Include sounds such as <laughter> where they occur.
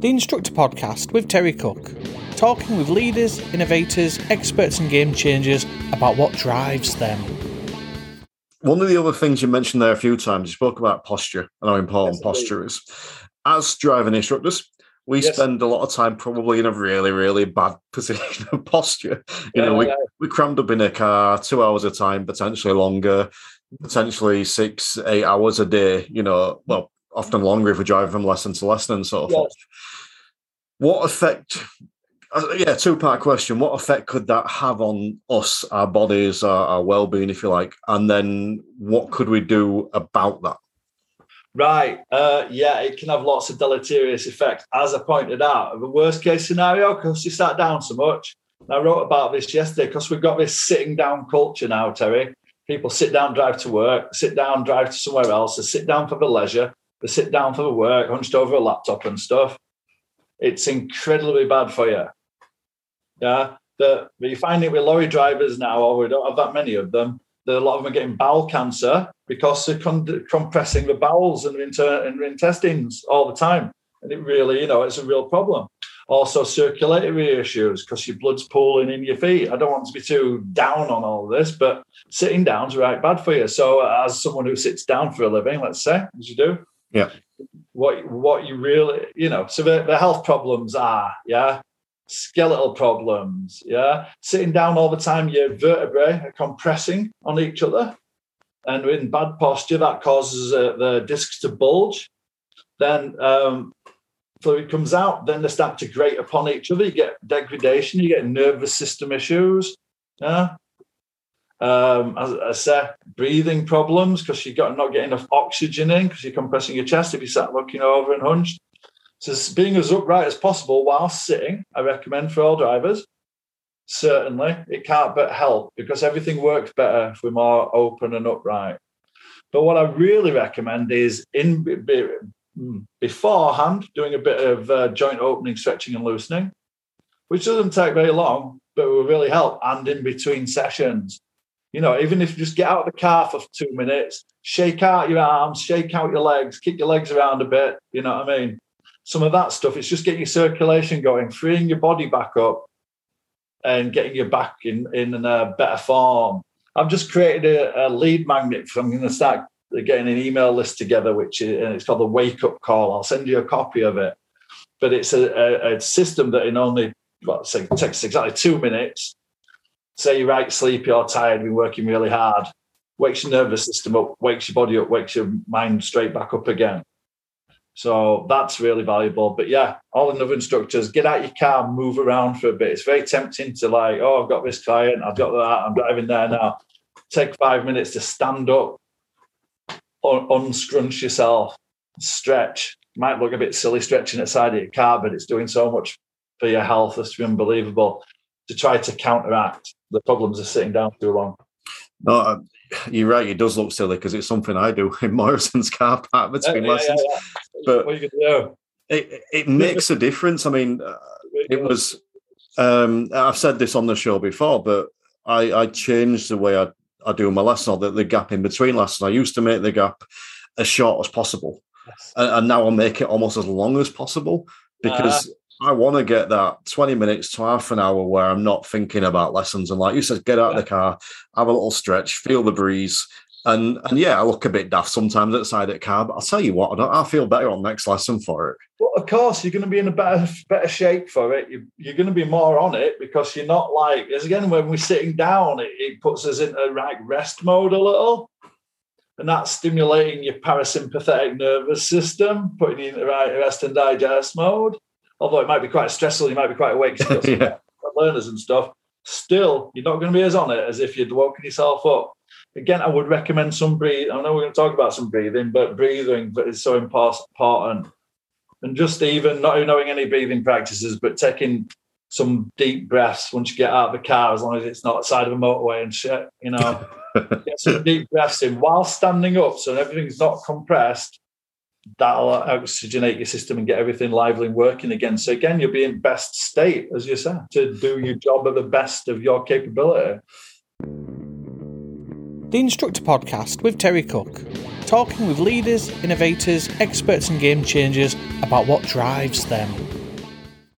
the Instructor Podcast with Terry Cook, talking with leaders, innovators, experts, and game changers about what drives them. One of the other things you mentioned there a few times, you spoke about posture and how important yes, posture is. As driving instructors, we yes. spend a lot of time probably in a really, really bad <laughs> position of posture. You yeah, know, we, yeah. we crammed up in a car two hours a time, potentially longer, potentially six, eight hours a day, you know, well, often longer if we drive from lesson to lesson and so forth. What effect? Uh, yeah, two part question. What effect could that have on us, our bodies, our, our well being, if you like? And then what could we do about that? Right. Uh, yeah, it can have lots of deleterious effects. As I pointed out, the worst case scenario, because you sat down so much. And I wrote about this yesterday because we've got this sitting down culture now, Terry. People sit down, drive to work, sit down, drive to somewhere else, they sit down for the leisure, they sit down for the work, hunched over a laptop and stuff. It's incredibly bad for you. Yeah. The, but you find it with lorry drivers now, or we don't have that many of them. That a lot of them are getting bowel cancer because they're con- compressing the bowels and, inter- and intestines all the time. And it really, you know, it's a real problem. Also, circulatory issues because your blood's pooling in your feet. I don't want to be too down on all this, but sitting down's right bad for you. So, as someone who sits down for a living, let's say, as you do, yeah, what what you really, you know, so the, the health problems are, yeah, skeletal problems, yeah, sitting down all the time, your vertebrae are compressing on each other, and in bad posture that causes uh, the discs to bulge. Then um, fluid comes out, then they start to grate upon each other. You get degradation, you get nervous system issues. Yeah. Um, as I said, breathing problems because you got not getting enough oxygen in because you're compressing your chest if you sat looking over and hunched. So being as upright as possible while sitting, I recommend for all drivers. Certainly, it can't but help because everything works better if we're more open and upright. But what I really recommend is in Hmm. beforehand, doing a bit of uh, joint opening, stretching, and loosening, which doesn't take very long, but will really help. And in between sessions, you know, even if you just get out of the car for two minutes, shake out your arms, shake out your legs, kick your legs around a bit, you know what I mean? Some of that stuff, it's just getting your circulation going, freeing your body back up and getting you back in, in a better form. I've just created a, a lead magnet. I'm going to start getting an email list together, which is, and it's called the Wake Up Call. I'll send you a copy of it. But it's a, a, a system that in only well, say, takes exactly two minutes. Say you're right, sleepy or tired, been working really hard, wakes your nervous system up, wakes your body up, wakes your mind straight back up again. So that's really valuable. But yeah, all the other instructors, get out your car, move around for a bit. It's very tempting to like, oh, I've got this client, I've got that, I'm driving there now. Take five minutes to stand up, un- unscrunch yourself, stretch. Might look a bit silly stretching outside of your car, but it's doing so much for your health. It's unbelievable to try to counteract the problems of sitting down too long. No, you're right. It does look silly because it's something I do <laughs> in Morrison's car park between yeah, lessons. Yeah, yeah. But what you do? It, it makes a difference. I mean, uh, it was. Um, I've said this on the show before, but I, I changed the way I I do my lesson or the, the gap in between lessons. I used to make the gap as short as possible. Yes. And, and, now I'll make it almost as long as possible because uh, I want to get that 20 minutes to half an hour where I'm not thinking about lessons. And like you said, get out yeah. of the car, have a little stretch, feel the breeze. And and yeah, I look a bit daft sometimes outside the car, but I'll tell you what, I, don't, I feel better on next lesson for it. Well, of course, you're going to be in a better better shape for it. You, are going to be more on it because you're not like, as again, when we're sitting down, it, it puts us into like rest mode a little. And that's stimulating your parasympathetic nervous system, putting you in the right rest and digest mode. Although it might be quite stressful, you might be quite awake, <laughs> yeah. learners and stuff. Still, you're not going to be as on it as if you'd woken yourself up again, I would recommend some breathing. I know we're going to talk about some breathing, but breathing is so important. And just even not knowing any breathing practices, but taking some deep breaths once you get out of the car, as long as it's not side of a motorway and shit, you know, <laughs> get some deep breaths in while standing up so everything's not compressed. That'll oxygenate your system and get everything lively and working again. So again, you'll be in best state, as you said, to do your job at the best of your capability. the Instructor Podcast with Terry Cook, talking with leaders, innovators, experts, and game changers about what drives them.